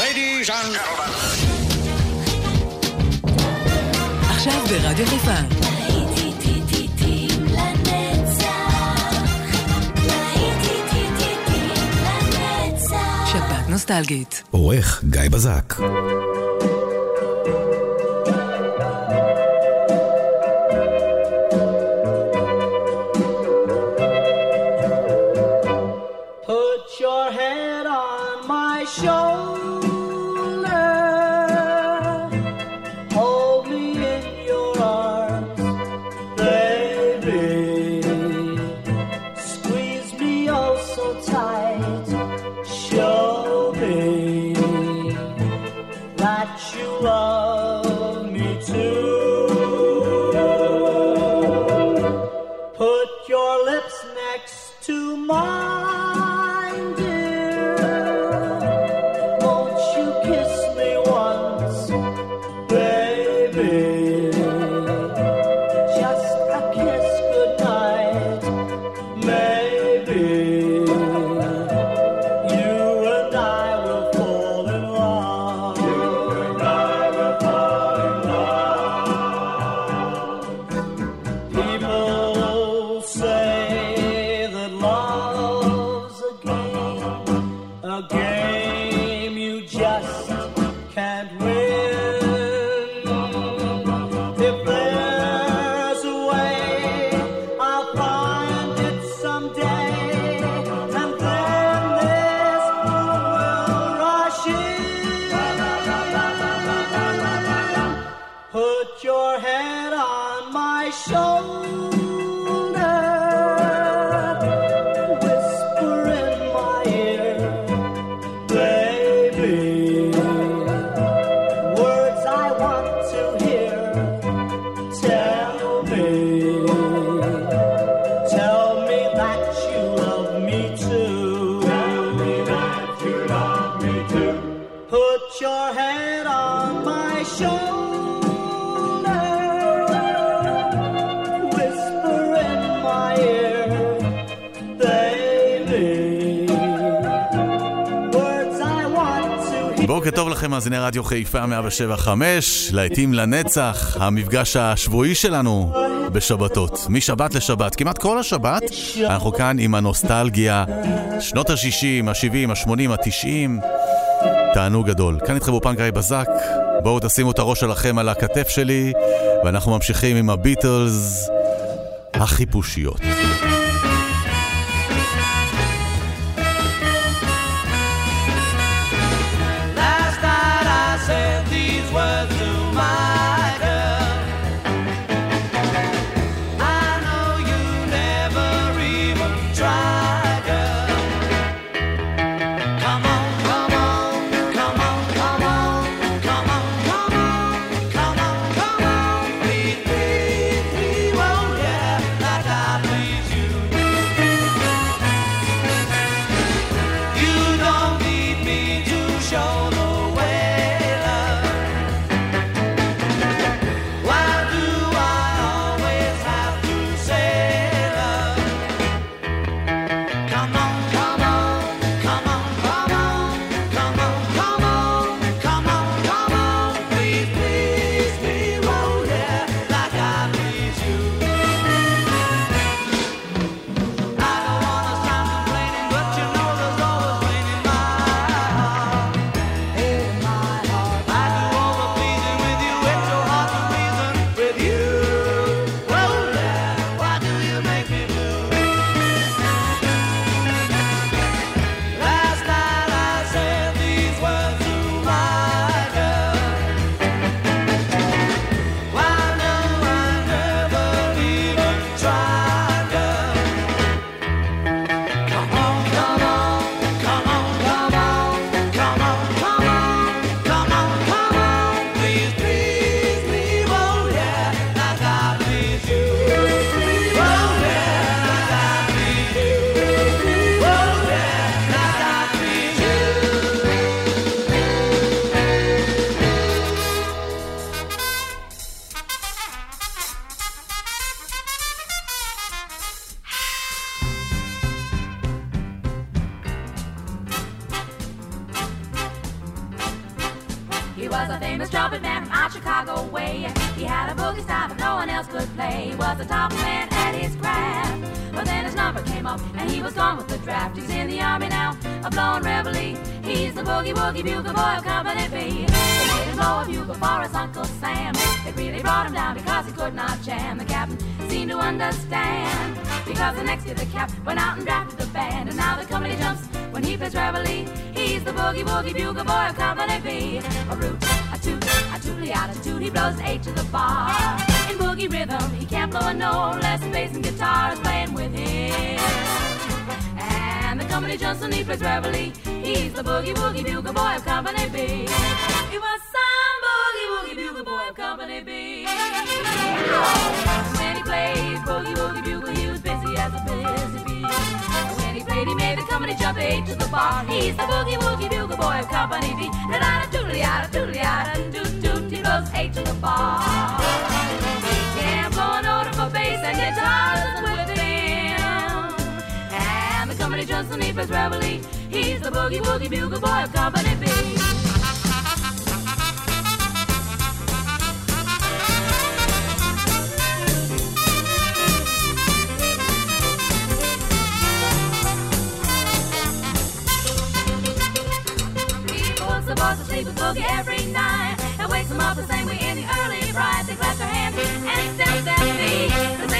Ladies and gentlemen. עכשיו ברדיו חיפה. שפעת נוסטלגית. עורך גיא בזק לכם, מאזיני רדיו חיפה 175, להיטים לנצח, המפגש השבועי שלנו בשבתות. משבת לשבת, כמעט כל השבת, אנחנו כאן עם הנוסטלגיה, שנות ה-60, ה-70, ה-80, ה-90, תענוג גדול. כאן איתכם אופן גיא בזק, בואו תשימו את הראש שלכם על הכתף שלי, ואנחנו ממשיכים עם הביטלס החיפושיות. He was a famous trumpet man from out Chicago way. He had a boogie style that no one else could play. He was the top man at his craft. But then his number came up and he was gone with the draft. He's in the army now, a blowing reveille. He's the boogie woogie bugle boy of Company B. They made him blow a bugle for his Uncle Sam. It really brought him down because he could not jam. The captain seemed to understand. Because the next year the cap went out and drafted the band. And now the company jumps when he plays reveille. He's the boogie woogie bugle boy of Company B. A root, a toot, a tootly out a toot. He blows eight to the bar. In boogie rhythm, he can't blow a note unless the bass and guitar is playing with him. And the company jumps when he plays reveille. He's the boogie woogie bugle boy of Company B. He was some boogie woogie bugle boy of Company B. When he played boogie he made the company jump eight to the bar. He's the boogie woogie bugle boy of Company B. Da da da doodly da doodly da doot doot. He blows eight to the bar. Can't blow a note for bass and guitars with him. And the company jumps when he plays reveille. He's the boogie woogie bugle boy of Company B. Every night and wakes them up the same way in the early bright. They clap their hands and stamp their feet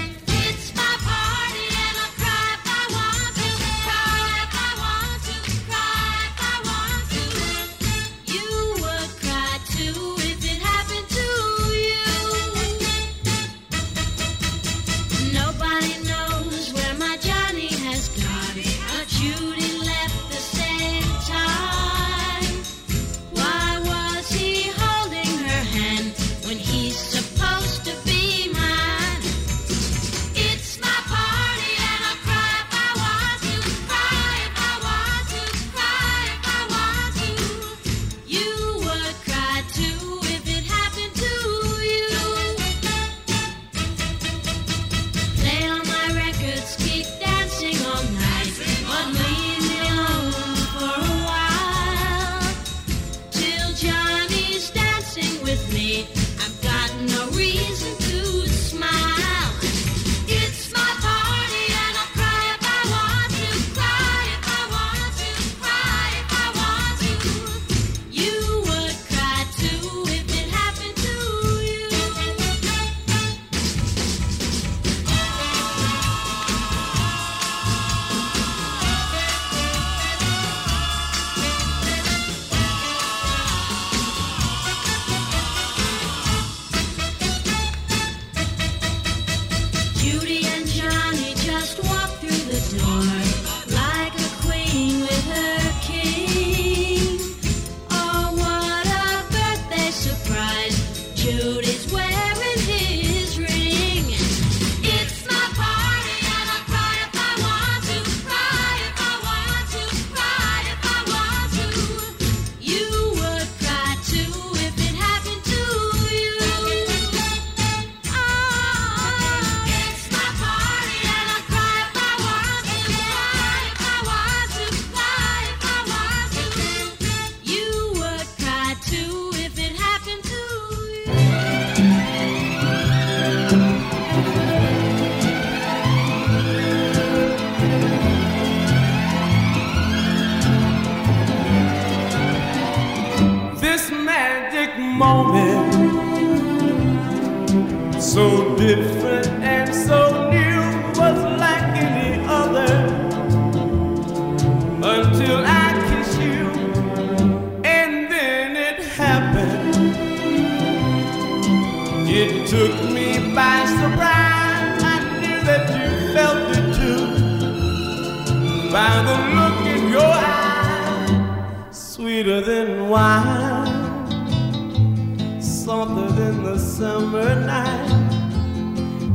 something in the summer night.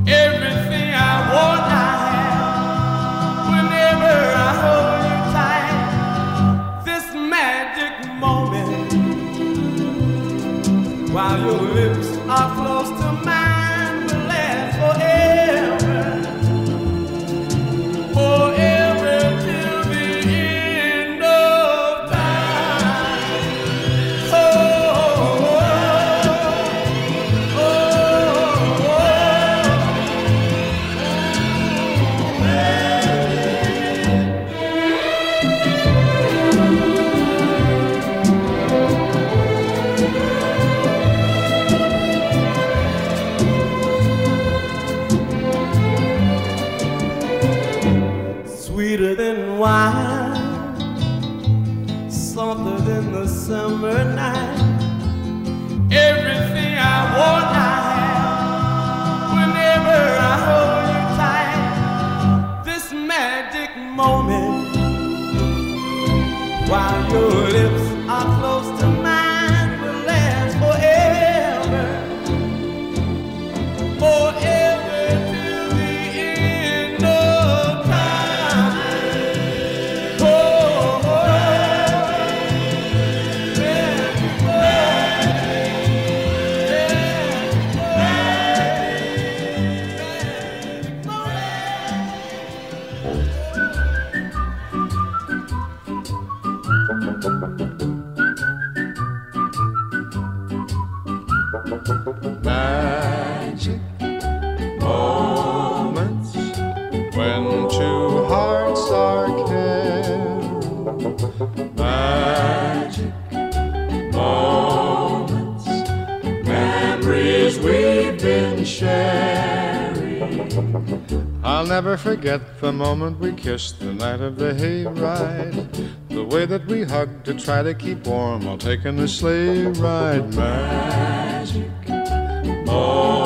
Everything I want. I Magic moments when two hearts are caring. Magic moments, memories we've been sharing. I'll never forget the moment we kissed the night of the hayride. The way that we hugged to try to keep warm while taking a sleigh ride. Magic moments,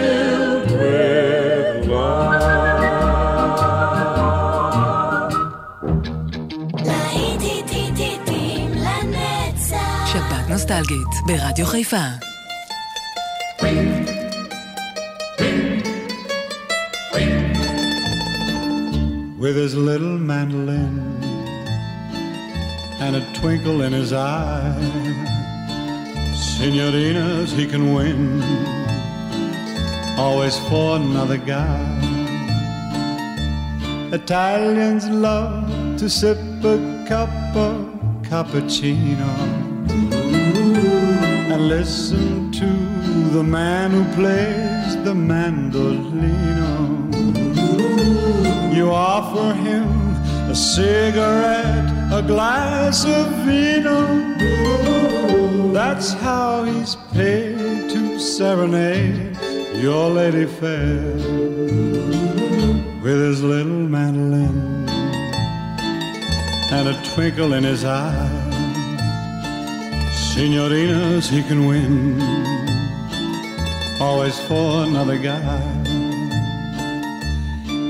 נוסטלגית ברדיו חיפה. with his little mandolin and a twinkle in his eye. Senorinas he can win, always for another guy. Italians love to sip a cup of cappuccino and listen to the man who plays the mandolino. You offer him a cigarette, a glass of vino. That's how he's paid to serenade your lady fair with his little mandolin and a twinkle in his eye. Signorinas he can win, always for another guy.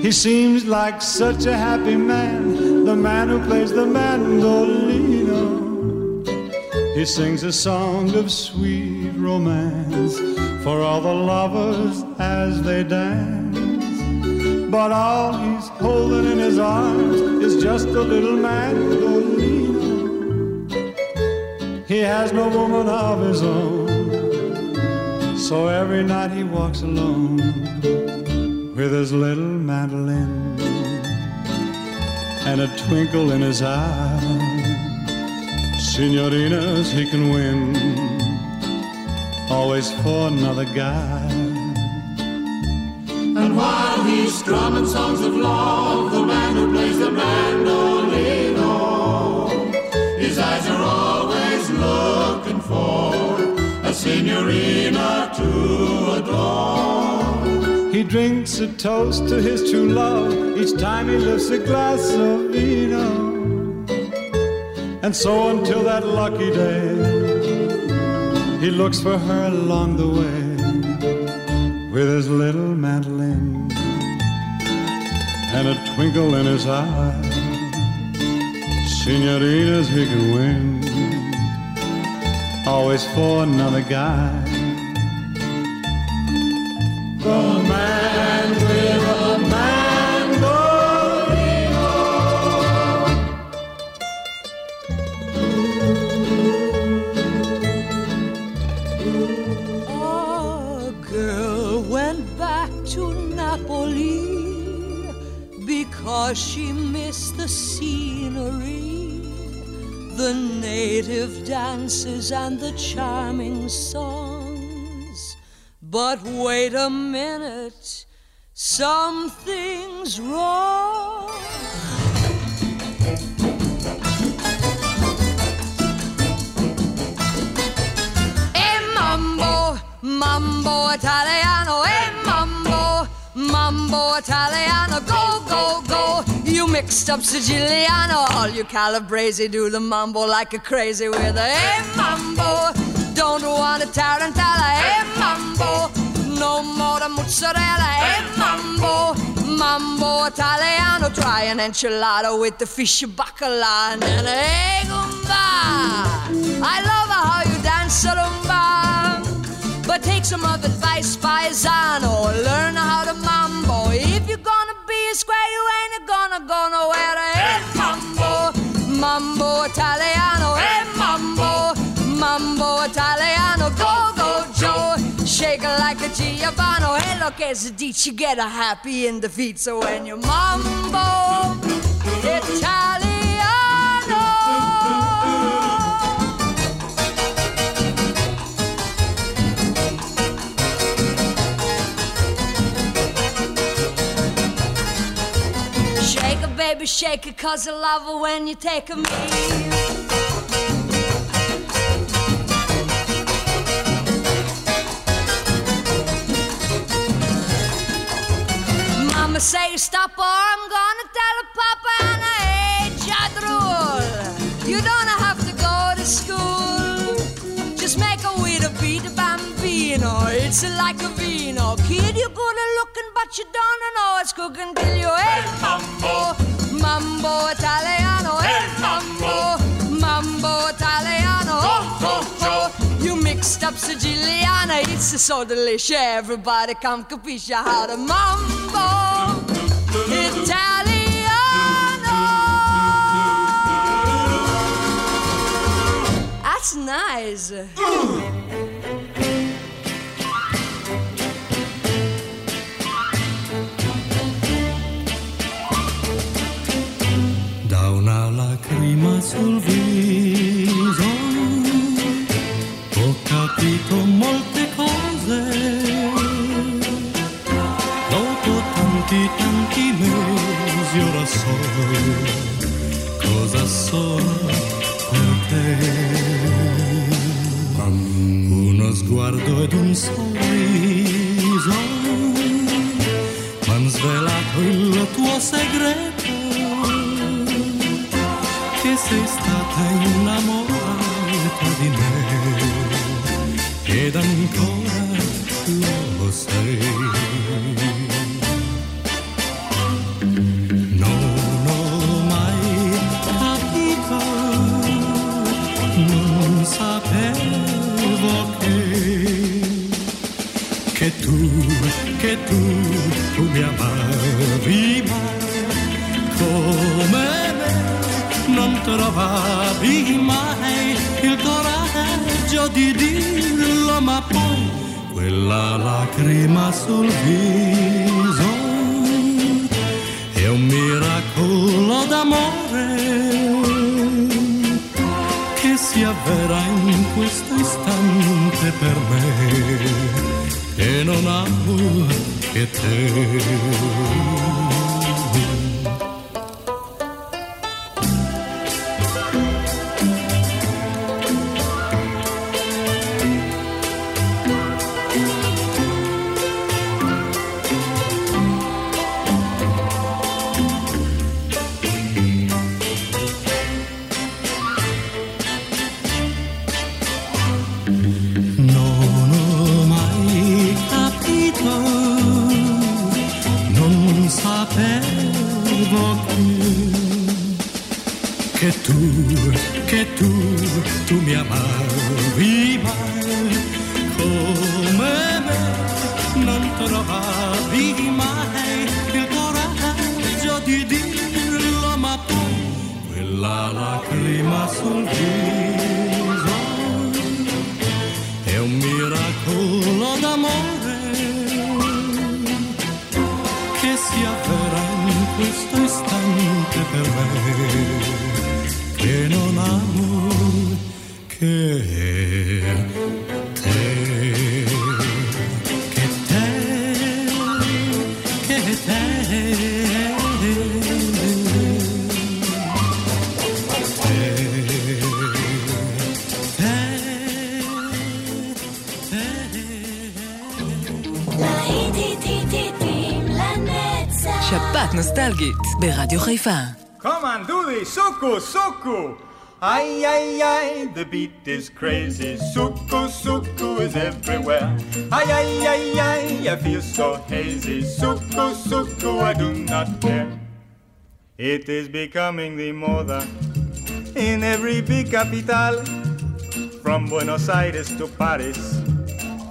He seems like such a happy man, the man who plays the mandolino. He sings a song of sweet romance for all the lovers as they dance. But all he's holding in his arms is just a little mandolino. He has no woman of his own, so every night he walks alone with his little mandolin and a twinkle in his eye. Signorinas he can win, always for another guy. And while he's strumming songs of love, the man who plays the mandolino, his eyes are always looking for a signorina to adore. He drinks a toast to his true love each time he lifts a glass of vino. And so until that lucky day, he looks for her along the way with his little mandolin and a twinkle in his eye. Signorinas he can win, always for another guy. The man with a mandolino. A girl went back to Napoli because she missed the scenery, the native dances, and the charming songs. But wait a minute, something's wrong. E mambo, mambo italiano, e mambo, mambo italiano, go, go, go. You mixed up Siciliano, all you Calabrese do the mambo like a crazy with a e mambo. Don't want a tarantella, e mambo. No more the mozzarella, e mambo. Mambo italiano, try an enchilada with the fish bacala and an egg I love how you dance a rumba. Take some of advice, paisano. Learn how to mambo. If you're gonna be a square, you ain't gonna go nowhere. Hey, mambo, mambo italiano. Hey, mambo, mambo italiano. Go, go, Joe. Shake it like a Giovanni. Hey, look, as a dici, get a happy in the feet. So when you mambo italiano. Baby, shake it, cause I love it when you take a me. Mama say stop or I'm gonna tell her Papa and I hate Jadrul. You don't have to go to school. Just make a way to beat a bambino. It's like a vino. Kid, you're good looking, but you don't know it's cooking till you hey mambo, mambo italiano, eh, hey mambo, mambo italiano. Oh, oh, oh. You mixed up Siciliana, it's so delicious. Everybody come capisce how to mambo Italiano. That's nice. Lacrima sul viso ho capito molte cose. Dopo tanti tanti mesi ora so cosa so perché uno sguardo ed un sorriso m'han svelato il tuo segreto stata innamorata di me ed ancora lo sei di dirlo ma poi quella lacrima sul viso è un miracolo d'amore che si avvera in questo istante per me e non amo che te. Che, tu, che tu, tu mi amavi mai. Come me, non trovavi mai il coraggio di dirlo, ma poi quella lacrima sul viso è un miracolo d'amore questo istante per me che non amo che נוסטלגית ברדיו חיפה. Come on, do this. Suku, suku. Ay, ay, ay, the beat is crazy. Suku, suku is everywhere. Ay, ay, ay, ay, I feel so hazy. Suku, suku, I do not care. It is becoming the moda in every big capital. From Buenos Aires to Paris,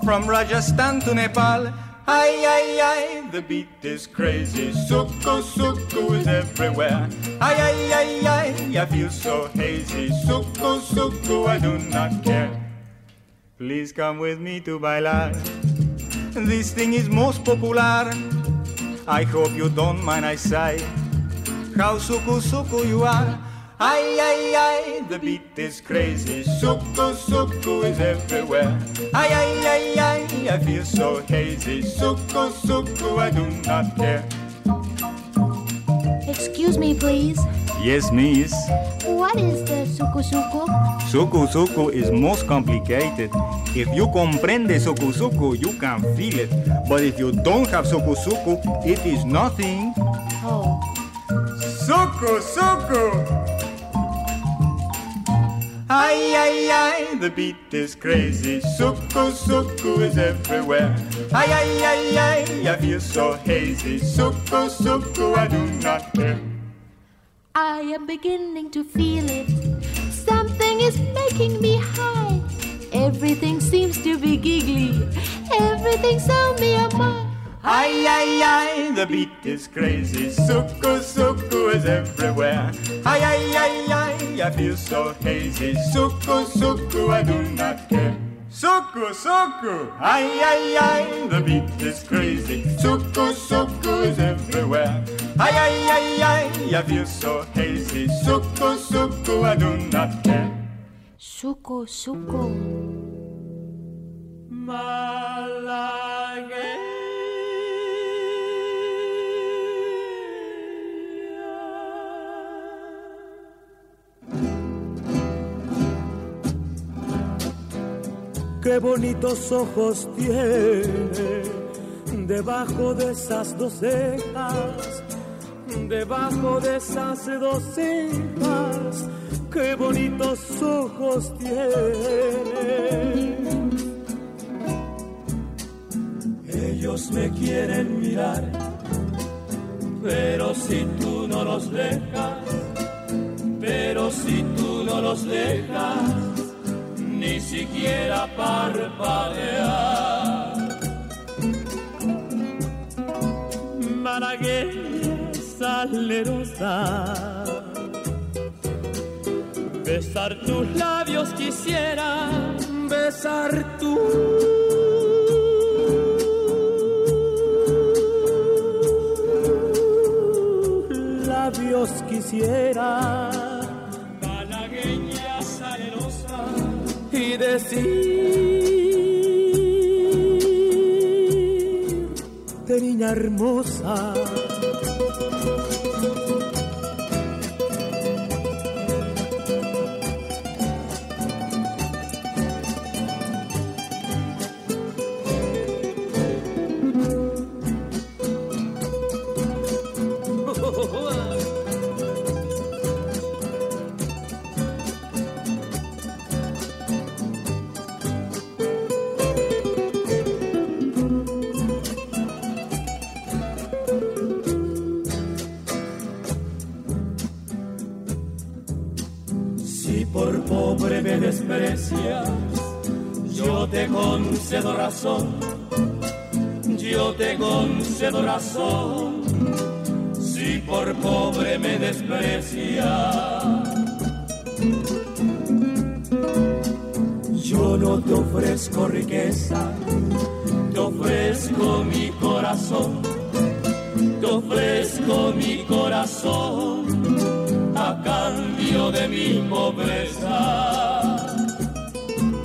from Rajasthan to Nepal. Ay, ay, ay, the beat is crazy. Suku, suku is everywhere. Ay, ay, ay, ay, I feel so hazy. Suku, suku, I do not care. Please come with me to bailar. This thing is most popular. I hope you don't mind I say how suku, suku you are. Ay, ay, ay, the beat is crazy. Suku, suku is everywhere. Ay, ay, ay, ay, I feel so hazy. Suku, suku, I do not care. Excuse me, please. Yes, miss. What is the suku suku? Suku, suku is most complicated. If you comprende suku, suku, you can feel it. But if you don't have suku, suku, it is nothing. Oh. Suku, suku! Ay, ay, ay, the beat is crazy. Suku, suku is everywhere. Ay, ay, ay, ay, I feel so hazy. Suku, suku, I do not care. I am beginning to feel it. Something is making me high. Everything seems to be giggly. Everything's on me a my. Ay, ay, ay, the beat is crazy. Suku, suku is everywhere. Ay, ay, ay, ay, I feel so hazy. Suku, suku, I do not care. Suku, suku, ay, ay, ay, the beat is crazy. Suku, suku is everywhere. Ay, ay, ay, ay, I feel so hazy. Suku, suku, I do not care. Suku suku. Qué bonitos ojos tiene debajo de esas dos cejas, debajo de esas dos cejas, qué bonitos ojos tiene. Ellos me quieren mirar, pero si tú no los dejas, pero si tú no los dejas, siquiera parpadear. Malagueña salerosa, besar tus labios quisiera, besar tus labios quisiera. Y decirte niña hermosa. Si por pobre me desprecias, yo te concedo razón, yo te concedo razón. Si por pobre me desprecias, yo no te ofrezco riqueza, te ofrezco mi corazón, te ofrezco mi corazón a cambio de mi pobreza.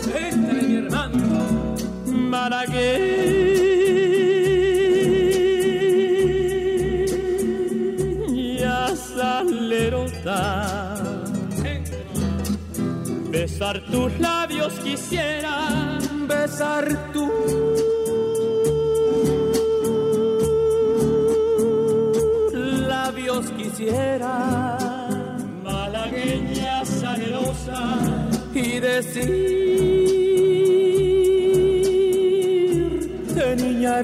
Este mi hermano Malagueña salerota. Besar tus labios quisiera, besar tus labios quisiera y decirte niña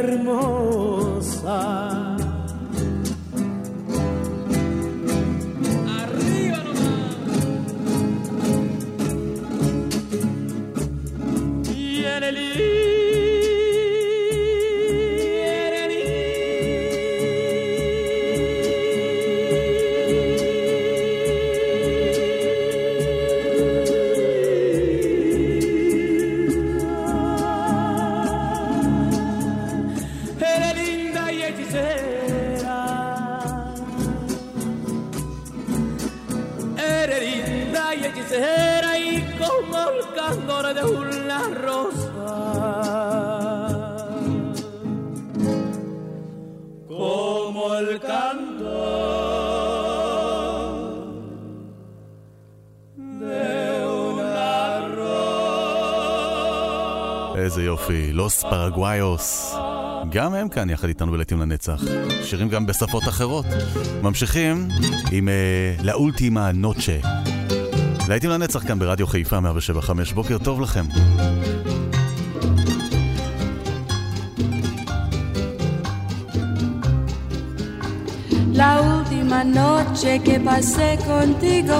hechicera y como el candor de una rosa. Como el canto de una rosa. איזה יופי, לוס פרגוויוס. גם הם כאן יחד איתנו בלהיטים לנצח. שירים גם בשפות אחרות. ממשיכים עם אה, לאולטימה נוצ'ה. להיטים לנצח כאן ברדיו חיפה 175. בוקר טוב לכם. La última noche que pasé contigo,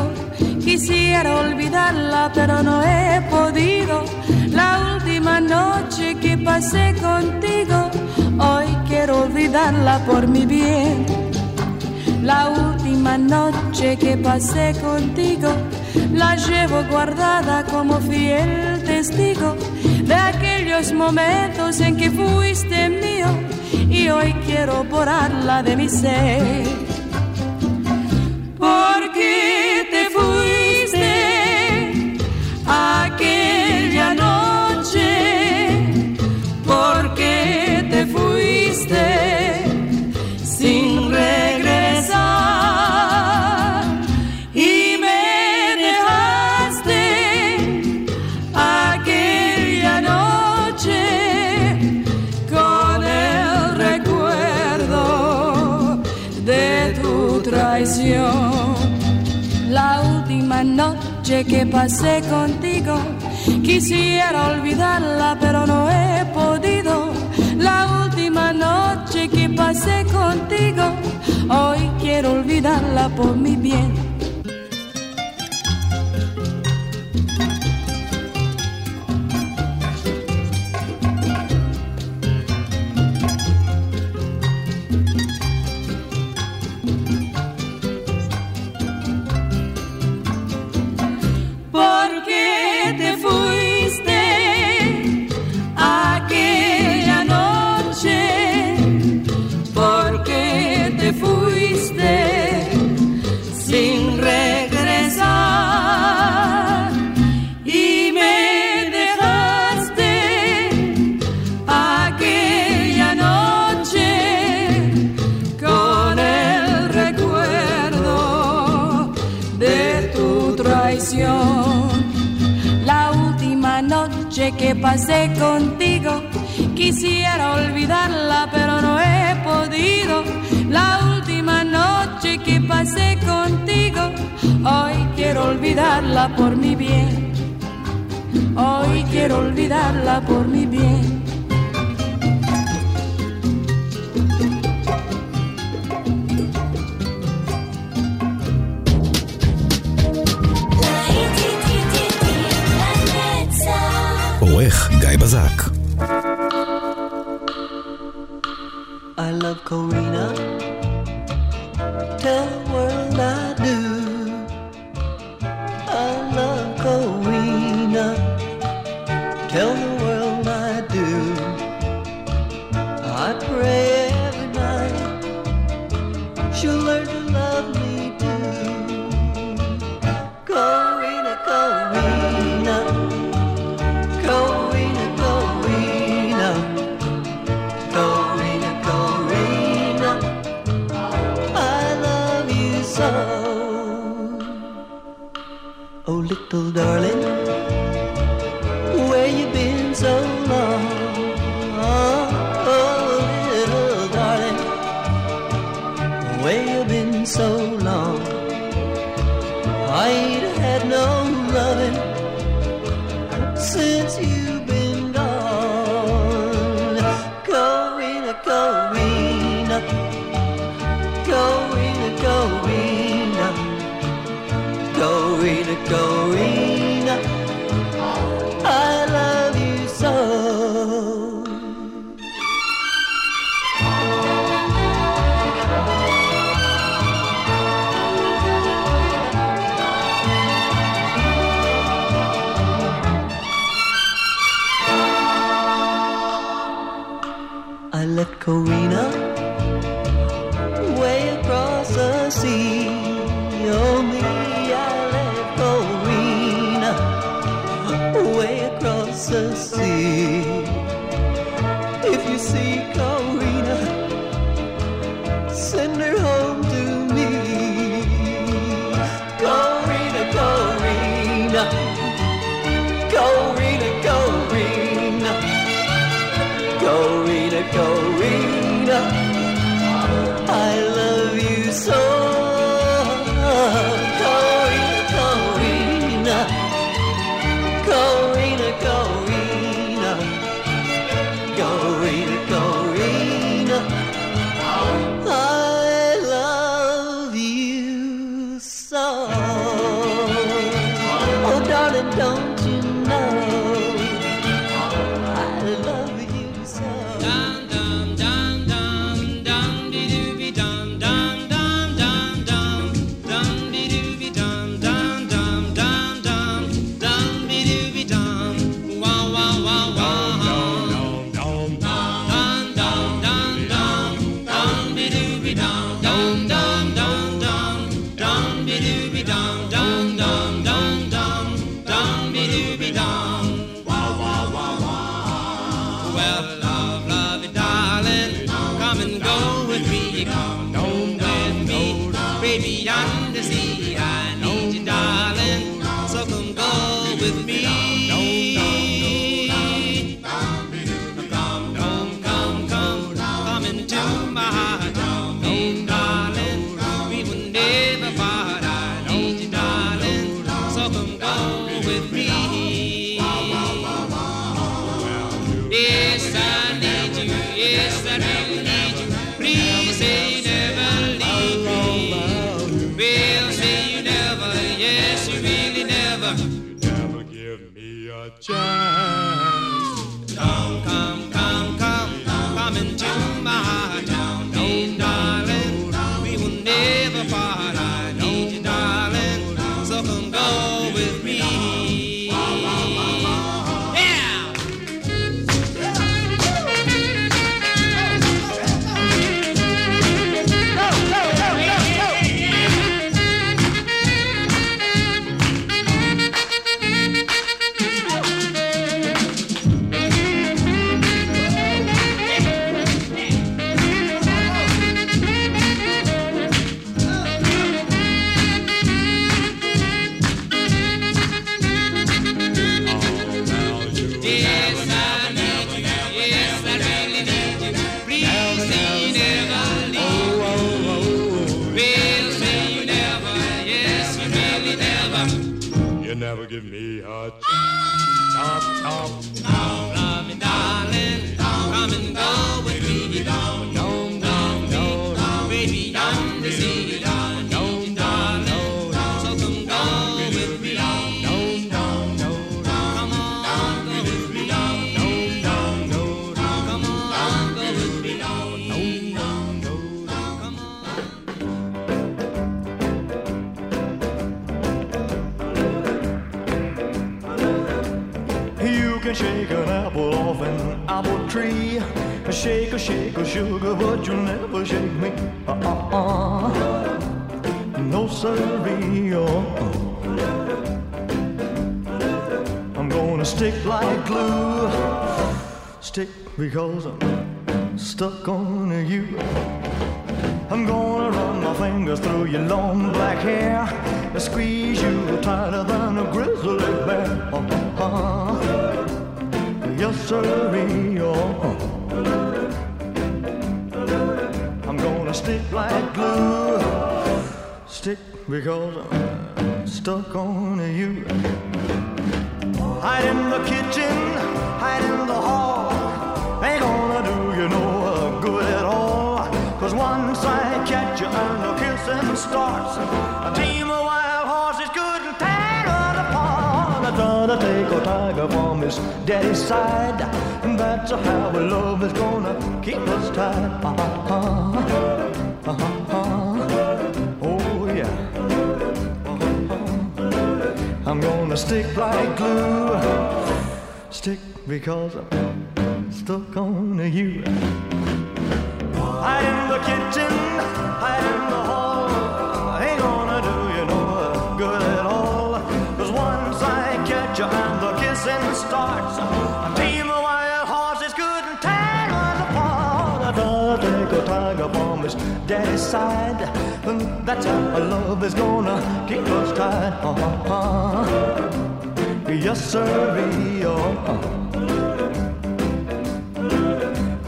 quisiera olvidarla, pero no he podido. La última noche que pasé contigo, hoy quiero olvidarla por mi bien. La última noche que pasé contigo, la llevo guardada como fiel testigo de aquellos momentos en que fuiste mío y hoy quiero borrarla de mi ser. Porque te fuiste aquella noche, porque te fuiste noche que pasé contigo. Quisiera olvidarla, pero no he podido. La última noche que pasé contigo, hoy quiero olvidarla por mi bien העורך גיא בזק. I love Korea. see tree. Shake a shake sugar, but you'll never shake me. Uh-uh. No sirree. Uh-uh. I'm gonna stick like glue. Stick because I'm stuck on you. I'm gonna run my fingers through your long black hair. I Squeeze you tighter than a grizzly bear. Uh-huh. Yes, sirree. Uh-huh. I'm gonna stick like glue. Stick because I'm stuck on you. Hide in the kitchen, hide in the hall. Ain't gonna do you no good at all. Cause once I catch you and the kissing starts, a team to take a tiger from his daddy's side. And that's how our love is gonna keep us tied. Uh-huh. Uh-huh. Oh, yeah. I'm gonna stick like glue. Stick because I'm stuck on you. Hide in the kitchen, hide in the hall. Daddy's side. That's how our love is gonna keep us tied. Uh-huh. Yes, sirree. Uh-huh.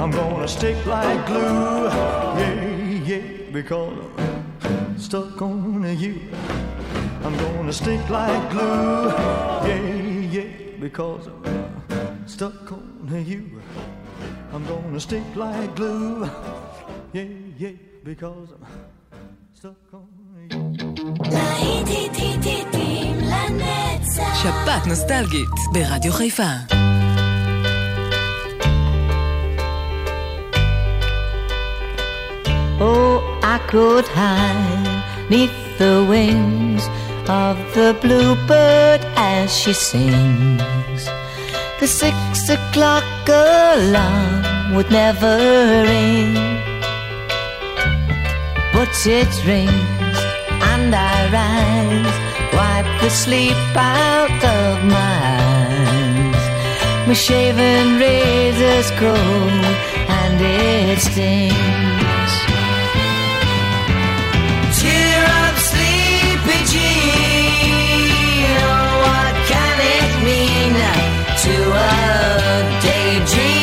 I'm gonna stick like glue, yeah, yeah, because I'm stuck on you. I'm gonna stick like glue, yeah, yeah, because I'm stuck on you. I'm gonna stick like glue, yeah, yeah, because I'm stuck on שפעת נוסטלגית ברדיו חיפה. Oh, I could hide neath the wings of the bluebird as she sings. The six o'clock alarm would never ring, but it rings and I rise, wipe the sleep out of my eyes. My shaven razor's cold and it stings. Cheer up, sleepy Jean. Oh, what can it mean to a daydream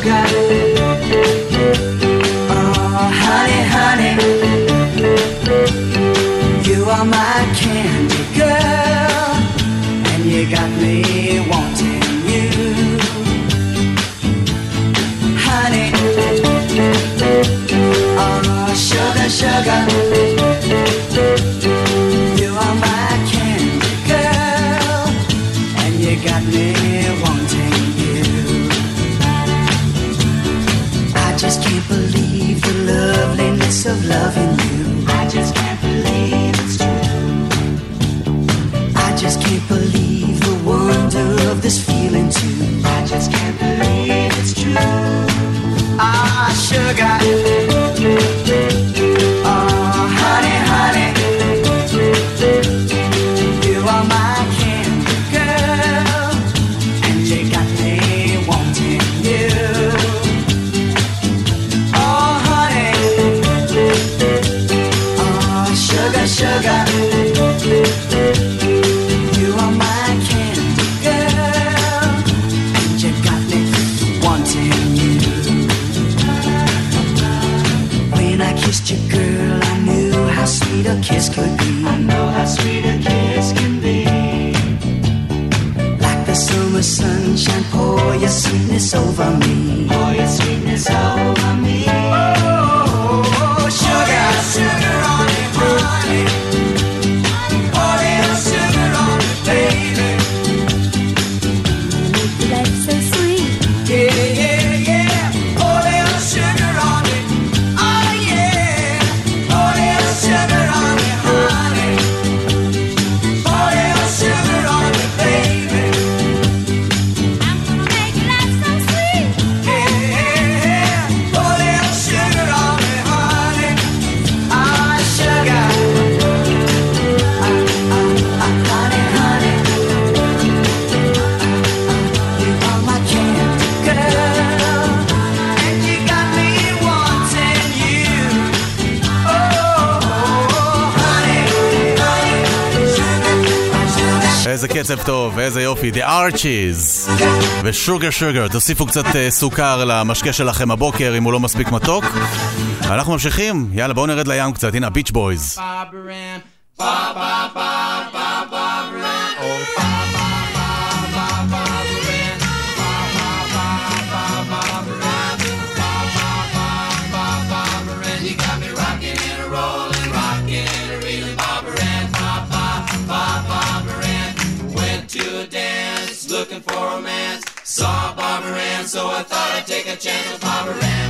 forgot forgot קצב טוב, איזה יופי, The Archies ושוגר שוגר, תוסיפו קצת אה, סוכר למשקה שלכם הבוקר אם הוא לא מספיק מתוק. אנחנו ממשיכים, יאללה בואו נרד לים קצת, הנה הביץ' בויז. Ba, ba, ba. Take a chance on Barbara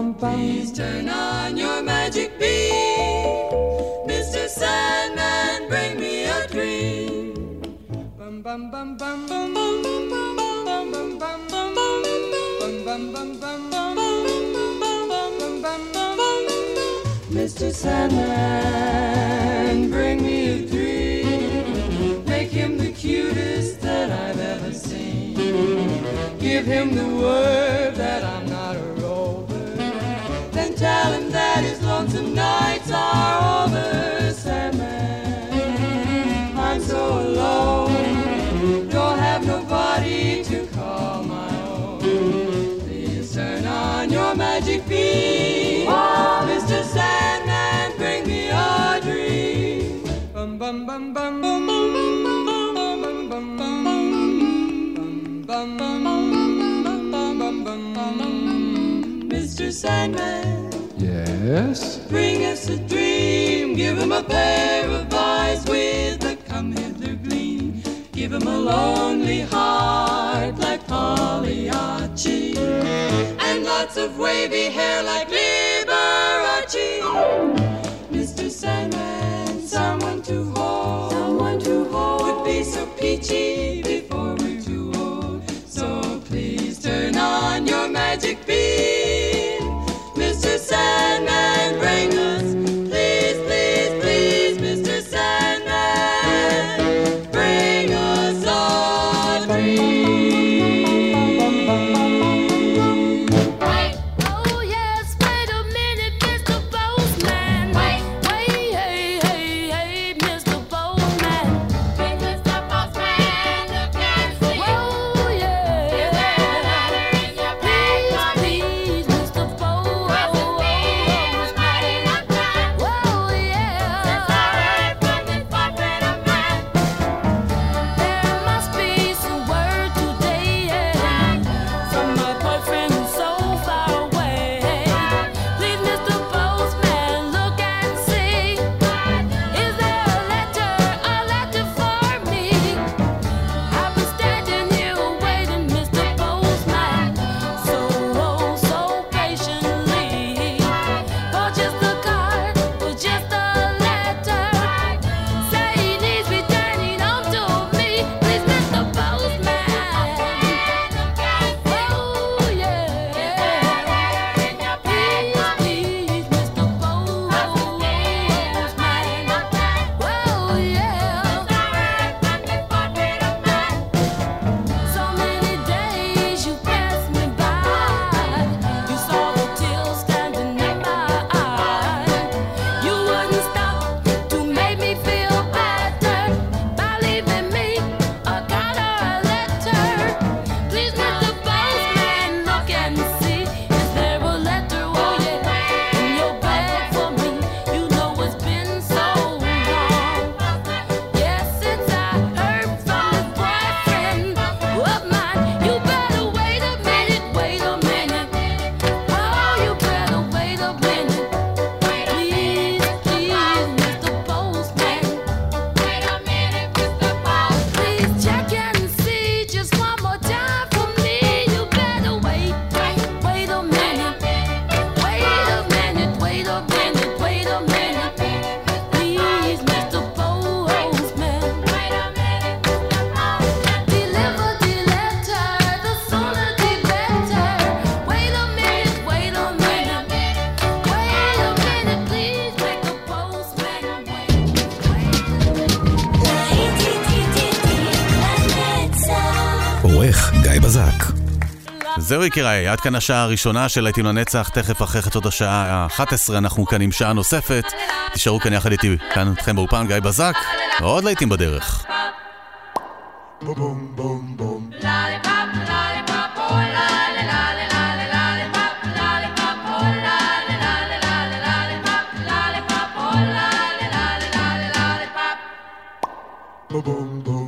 Please turn on your magic beam. Mr. Sandman, bring me a dream. Bum bum bum bum bum bum bum bum bum bum bum bum bum bum bum bum Mr. Sandman, bring me a dream. Make him the cutest that I've ever seen. Give him the word that I'm not a rover. Tell him that his lonesome nights are over. Sandman, I'm so alone. Don't have nobody to call my own. Please turn on your magic beam. Mr. Sandman, bring me a dream. Bum bum bum bum bum bum bum bum bum bum bum bum bum bum bum bum Mr. Sandman, Yes? bring us a dream. Give him a pair of eyes with a come hither gleam. Give him a lonely heart like Pagliacci. And lots of wavy hair like Liberace. Mr. Sandman, someone to hold. Someone to hold. Would be so peachy before we're too old. So please turn on your magic זהו יקיריי, עד כאן השעה הראשונה של להיטים לנצח, תכף אחרי חצות השעה ה-11 אנחנו כאן עם שעה נוספת. תישארו כאן יחד איתי, כאן אתכם באופן גיא בזק, ועוד להיטים בדרך. boom boom